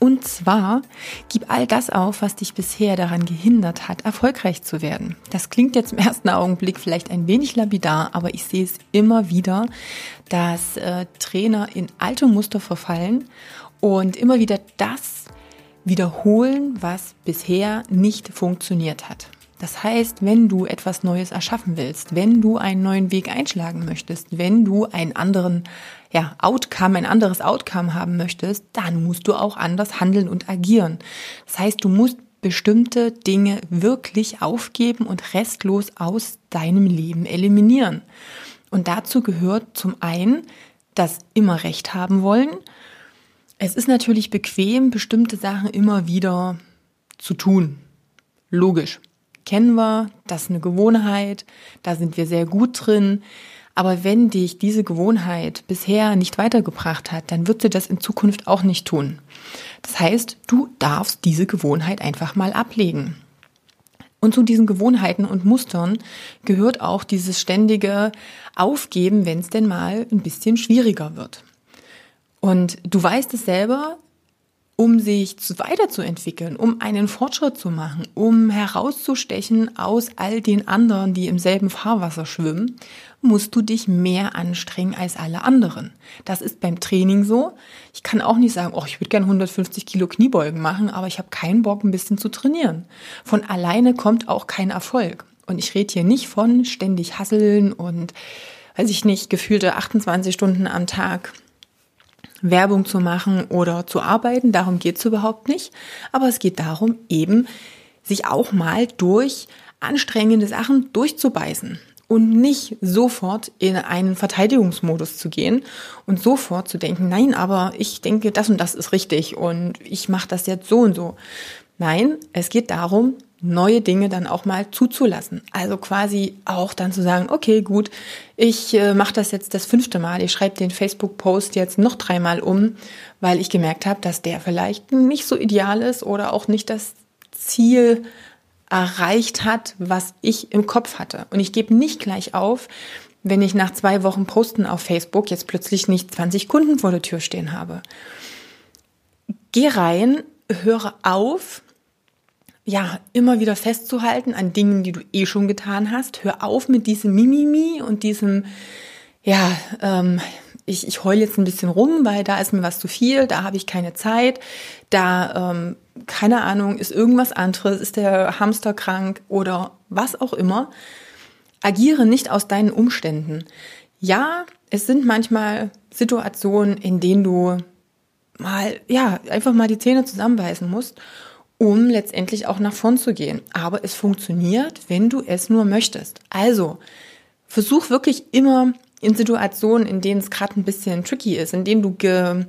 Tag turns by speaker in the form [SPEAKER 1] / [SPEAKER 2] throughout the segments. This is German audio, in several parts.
[SPEAKER 1] Und zwar gib all das auf, was dich bisher daran gehindert hat, erfolgreich zu werden. Das klingt jetzt im ersten Augenblick vielleicht ein wenig lapidar, aber ich sehe es immer wieder, dass äh, Trainer in alte Muster verfallen und immer wieder das wiederholen, was bisher nicht funktioniert hat. Das heißt, wenn du etwas Neues erschaffen willst, wenn du einen neuen Weg einschlagen möchtest, wenn du einen anderen ja, Outcome, ein anderes Outcome haben möchtest, dann musst du auch anders handeln und agieren. Das heißt, du musst bestimmte Dinge wirklich aufgeben und restlos aus deinem Leben eliminieren. Und dazu gehört zum einen das immer Recht haben wollen. Es ist natürlich bequem, bestimmte Sachen immer wieder zu tun. Logisch kennen wir, das ist eine Gewohnheit, da sind wir sehr gut drin. Aber wenn dich diese Gewohnheit bisher nicht weitergebracht hat, dann wird sie das in Zukunft auch nicht tun. Das heißt, du darfst diese Gewohnheit einfach mal ablegen. Und zu diesen Gewohnheiten und Mustern gehört auch dieses ständige Aufgeben, wenn es denn mal ein bisschen schwieriger wird. Und du weißt es selber, um sich weiterzuentwickeln, um einen Fortschritt zu machen, um herauszustechen aus all den anderen, die im selben Fahrwasser schwimmen, musst du dich mehr anstrengen als alle anderen. Das ist beim Training so. Ich kann auch nicht sagen, oh, ich würde gerne 150 Kilo Kniebeugen machen, aber ich habe keinen Bock, ein bisschen zu trainieren. Von alleine kommt auch kein Erfolg. Und ich rede hier nicht von ständig hasseln und, weiß ich nicht, gefühlte 28 Stunden am Tag Werbung zu machen oder zu arbeiten. Darum geht's überhaupt nicht. Aber es geht darum, eben sich auch mal durch anstrengende Sachen durchzubeißen und nicht sofort in einen Verteidigungsmodus zu gehen und sofort zu denken, nein, aber ich denke, das und das ist richtig und ich mache das jetzt so und so. Nein, es geht darum, neue Dinge dann auch mal zuzulassen. Also quasi auch dann zu sagen, okay, gut, ich äh, mache das jetzt das fünfte Mal, ich schreibe den Facebook-Post jetzt noch dreimal um, weil ich gemerkt habe, dass der vielleicht nicht so ideal ist oder auch nicht das Ziel erreicht hat, was ich im Kopf hatte. Und ich gebe nicht gleich auf, wenn ich nach zwei Wochen Posten auf Facebook jetzt plötzlich nicht 20 Kunden vor der Tür stehen habe. Geh rein, höre auf, ja, immer wieder festzuhalten an Dingen, die du eh schon getan hast. Hör auf mit diesem Mimimi und diesem, ja, ähm, ich, ich heule jetzt ein bisschen rum, weil da ist mir was zu viel, da habe ich keine Zeit, da, ähm, keine Ahnung, ist irgendwas anderes, ist der Hamster krank oder was auch immer. Agiere nicht aus deinen Umständen. Ja, es sind manchmal Situationen, in denen du mal, ja, einfach mal die Zähne zusammenbeißen musst um letztendlich auch nach vorn zu gehen. Aber es funktioniert, wenn du es nur möchtest. Also, versuch wirklich immer in Situationen, in denen es gerade ein bisschen tricky ist, in denen du ge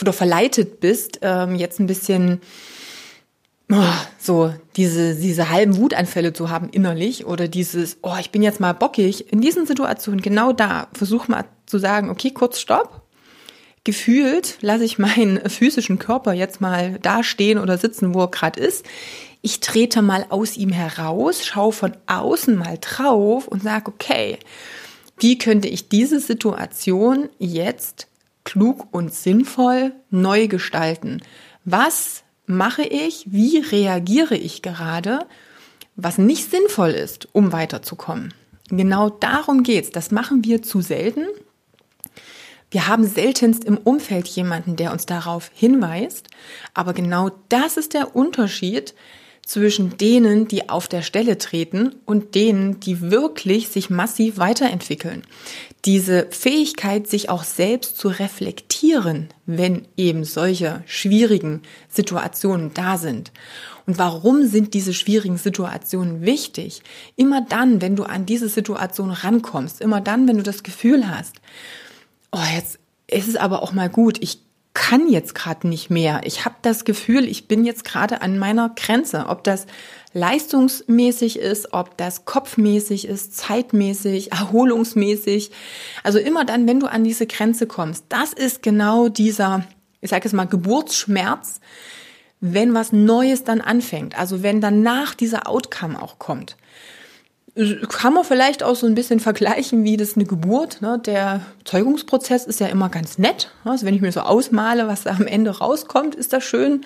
[SPEAKER 1] oder verleitet bist, ähm, jetzt ein bisschen oh, so diese, diese halben Wutanfälle zu haben innerlich oder dieses, oh, ich bin jetzt mal bockig. In diesen Situationen, genau da, versuch mal zu sagen, okay, kurz Stopp, gefühlt lasse ich meinen physischen Körper jetzt mal da stehen oder sitzen, wo er gerade ist. Ich trete mal aus ihm heraus, schaue von außen mal drauf und sage, okay, wie könnte ich diese Situation jetzt klug und sinnvoll neu gestalten? Was mache ich? Wie reagiere ich gerade? Was nicht sinnvoll ist, um weiterzukommen. Genau darum geht's. Das machen wir zu selten. Wir haben seltenst im Umfeld jemanden, der uns darauf hinweist, aber genau das ist der Unterschied zwischen denen, die auf der Stelle treten und denen, die wirklich sich massiv weiterentwickeln. Diese Fähigkeit, sich auch selbst zu reflektieren, wenn eben solche schwierigen Situationen da sind. Und warum sind diese schwierigen Situationen wichtig? Immer dann, wenn du an diese Situation rankommst, immer dann, wenn du das Gefühl hast, oh, jetzt ist es aber auch mal gut, ich kann jetzt gerade nicht mehr. Ich habe das Gefühl, ich bin jetzt gerade an meiner Grenze. Ob das leistungsmäßig ist, ob das kopfmäßig ist, zeitmäßig, erholungsmäßig. Also immer dann, wenn du an diese Grenze kommst, das ist genau dieser, ich sage es mal, Geburtsschmerz, wenn was Neues dann anfängt. Also wenn danach dieser Outcome auch kommt kann man vielleicht auch so ein bisschen vergleichen, wie das eine Geburt. Ne? Der Zeugungsprozess ist ja immer ganz nett. Also wenn ich mir so ausmale, was da am Ende rauskommt, ist das schön.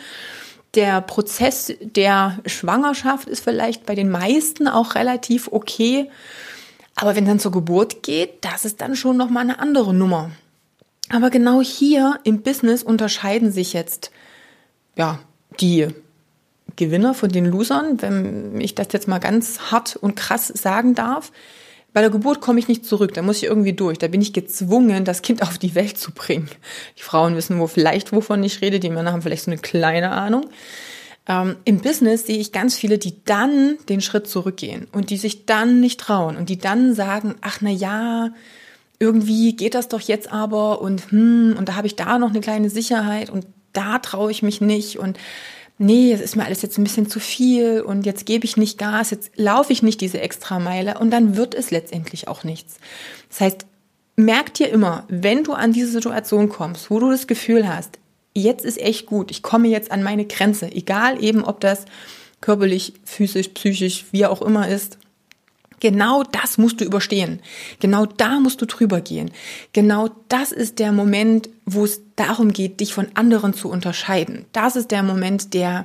[SPEAKER 1] Der Prozess der Schwangerschaft ist vielleicht bei den meisten auch relativ okay. Aber wenn dann zur Geburt geht, das ist dann schon nochmal eine andere Nummer. Aber genau hier im Business unterscheiden sich jetzt, ja, die Gewinner von den Losern, wenn ich das jetzt mal ganz hart und krass sagen darf. Bei der Geburt komme ich nicht zurück, da muss ich irgendwie durch. Da bin ich gezwungen, das Kind auf die Welt zu bringen. Die Frauen wissen wo vielleicht, wovon ich rede, die Männer haben vielleicht so eine kleine Ahnung. Ähm, Im Business sehe ich ganz viele, die dann den Schritt zurückgehen und die sich dann nicht trauen und die dann sagen, ach na ja, irgendwie geht das doch jetzt aber und hm, und da habe ich da noch eine kleine Sicherheit und da traue ich mich nicht und nee, es ist mir alles jetzt ein bisschen zu viel und jetzt gebe ich nicht Gas, jetzt laufe ich nicht diese extra Meile und dann wird es letztendlich auch nichts. Das heißt, merk dir immer, wenn du an diese Situation kommst, wo du das Gefühl hast, jetzt ist echt gut, ich komme jetzt an meine Grenze, egal eben ob das körperlich, physisch, psychisch, wie auch immer ist, Genau das musst du überstehen. Genau da musst du drüber gehen. Genau das ist der Moment, wo es darum geht, dich von anderen zu unterscheiden. Das ist der Moment, der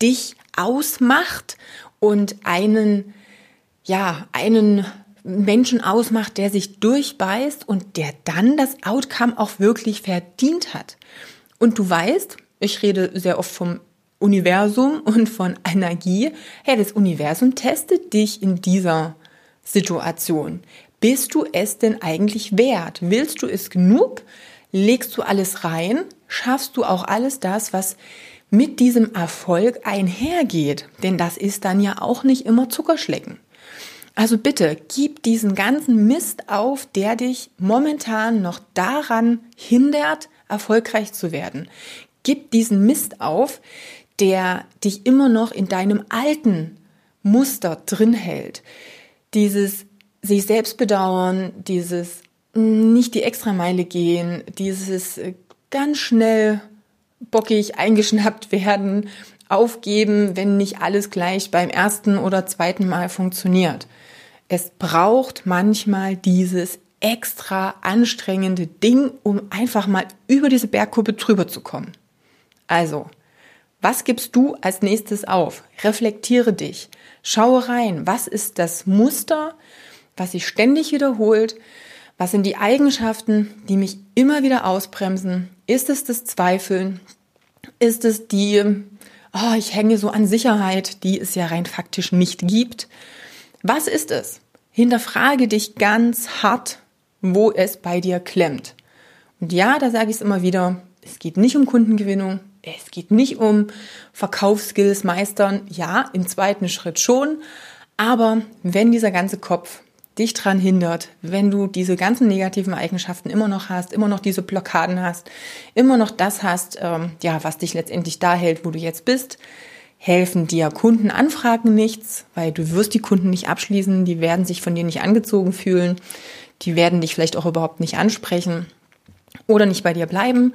[SPEAKER 1] dich ausmacht und einen, ja, einen Menschen ausmacht, der sich durchbeißt und der dann das Outcome auch wirklich verdient hat. Und du weißt, ich rede sehr oft vom Universum und von Energie. Hey, das Universum testet dich in dieser Situation. Bist du es denn eigentlich wert? Willst du es genug? Legst du alles rein? Schaffst du auch alles das, was mit diesem Erfolg einhergeht? Denn das ist dann ja auch nicht immer Zuckerschlecken. Also bitte, gib diesen ganzen Mist auf, der dich momentan noch daran hindert, erfolgreich zu werden. Gib diesen Mist auf, der dich immer noch in deinem alten Muster drin hält. Dieses sich selbst bedauern, dieses nicht die Extrameile gehen, dieses ganz schnell bockig eingeschnappt werden, aufgeben, wenn nicht alles gleich beim ersten oder zweiten Mal funktioniert. Es braucht manchmal dieses extra anstrengende Ding, um einfach mal über diese Bergkuppe drüber zu kommen. Also, was gibst du als nächstes auf? Reflektiere dich. Schaue rein. Was ist das Muster, was sich ständig wiederholt? Was sind die Eigenschaften, die mich immer wieder ausbremsen? Ist es das Zweifeln? Ist es die, oh, ich hänge so an Sicherheit, die es ja rein faktisch nicht gibt? Was ist es? Hinterfrage dich ganz hart, wo es bei dir klemmt. Und ja, da sage ich es immer wieder, es geht nicht um Kundengewinnung, es geht nicht um Verkaufsskills meistern, ja, im zweiten Schritt schon, aber wenn dieser ganze Kopf dich dran hindert, wenn du diese ganzen negativen Eigenschaften immer noch hast, immer noch diese Blockaden hast, immer noch das hast, ähm, ja, was dich letztendlich da hält, wo du jetzt bist, helfen dir Kundenanfragen nichts, weil du wirst die Kunden nicht abschließen, die werden sich von dir nicht angezogen fühlen, die werden dich vielleicht auch überhaupt nicht ansprechen oder nicht bei dir bleiben.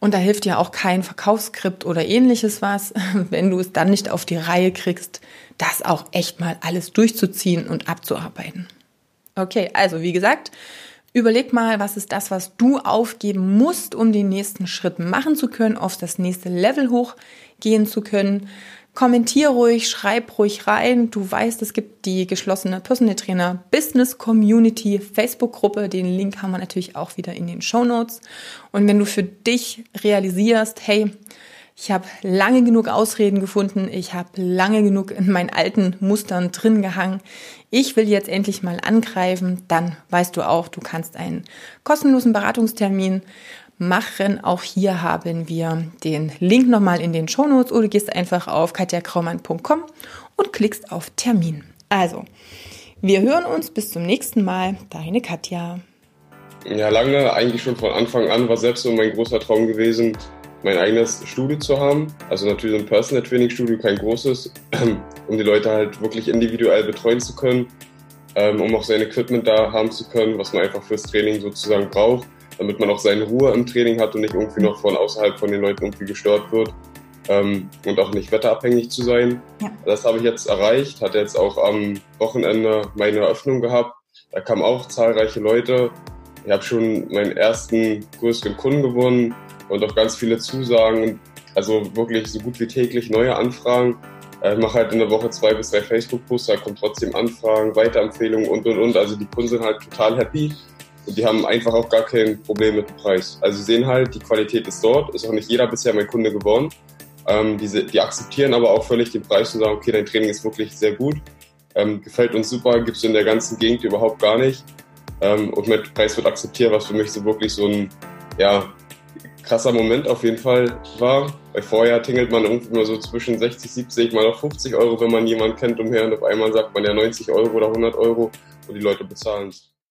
[SPEAKER 1] Und da hilft dir auch kein Verkaufsskript oder ähnliches was, wenn du es dann nicht auf die Reihe kriegst, das auch echt mal alles durchzuziehen und abzuarbeiten. Okay, also wie gesagt, überleg mal, was ist das, was du aufgeben musst, um den nächsten Schritt machen zu können, auf das nächste Level hochgehen zu können. Kommentier ruhig, schreib ruhig rein. Du weißt, es gibt die geschlossene Personal Trainer Business Community Facebook Gruppe. Den Link haben wir natürlich auch wieder in den Show Notes. Und wenn du für dich realisierst, hey, ich habe lange genug Ausreden gefunden, ich habe lange genug in meinen alten Mustern drin gehangen. Ich will jetzt endlich mal angreifen, dann weißt du auch, du kannst einen kostenlosen Beratungstermin machen. Auch hier haben wir den Link nochmal in den Shownotes oder gehst einfach auf katjakraumann.com und klickst auf Termin. Also, wir hören uns bis zum nächsten Mal. Deine Katja.
[SPEAKER 2] Ja, lange, eigentlich schon von Anfang an, war selbst so mein großer Traum gewesen, mein eigenes Studio zu haben. Also natürlich so ein Personal Training Studio, kein großes, um die Leute halt wirklich individuell betreuen zu können, ähm, um auch sein Equipment da haben zu können, was man einfach fürs Training sozusagen braucht, damit man auch seine Ruhe im Training hat und nicht irgendwie noch von außerhalb von den Leuten irgendwie gestört wird ähm, und auch nicht wetterabhängig zu sein. Ja. Das habe ich jetzt erreicht, hatte jetzt auch am Wochenende meine Eröffnung gehabt. Da kamen auch zahlreiche Leute. Ich habe schon meinen ersten größeren Kunden gewonnen und auch ganz viele Zusagen. Also wirklich so gut wie täglich neue Anfragen. Ich mache halt in der Woche zwei bis drei Facebook-Posts, da kommen trotzdem Anfragen, Weiterempfehlungen und und und. Also die Kunden sind halt total happy und die haben einfach auch gar kein Problem mit dem Preis. Also sie sehen halt, die Qualität ist dort, ist auch nicht jeder bisher mein Kunde geworden. Ähm, diese, die akzeptieren aber auch völlig den Preis und sagen, okay, dein Training ist wirklich sehr gut, ähm, gefällt uns super, gibt es in der ganzen Gegend überhaupt gar nicht. Ähm, und mit Preis wird akzeptiert, was für mich so wirklich so ein ja, krasser Moment auf jeden Fall war. Weil vorher tingelt man irgendwie immer so zwischen 60, 70, mal auf 50 Euro, wenn man jemanden kennt umher und auf einmal sagt man ja 90 Euro oder 100 Euro und die Leute bezahlen es.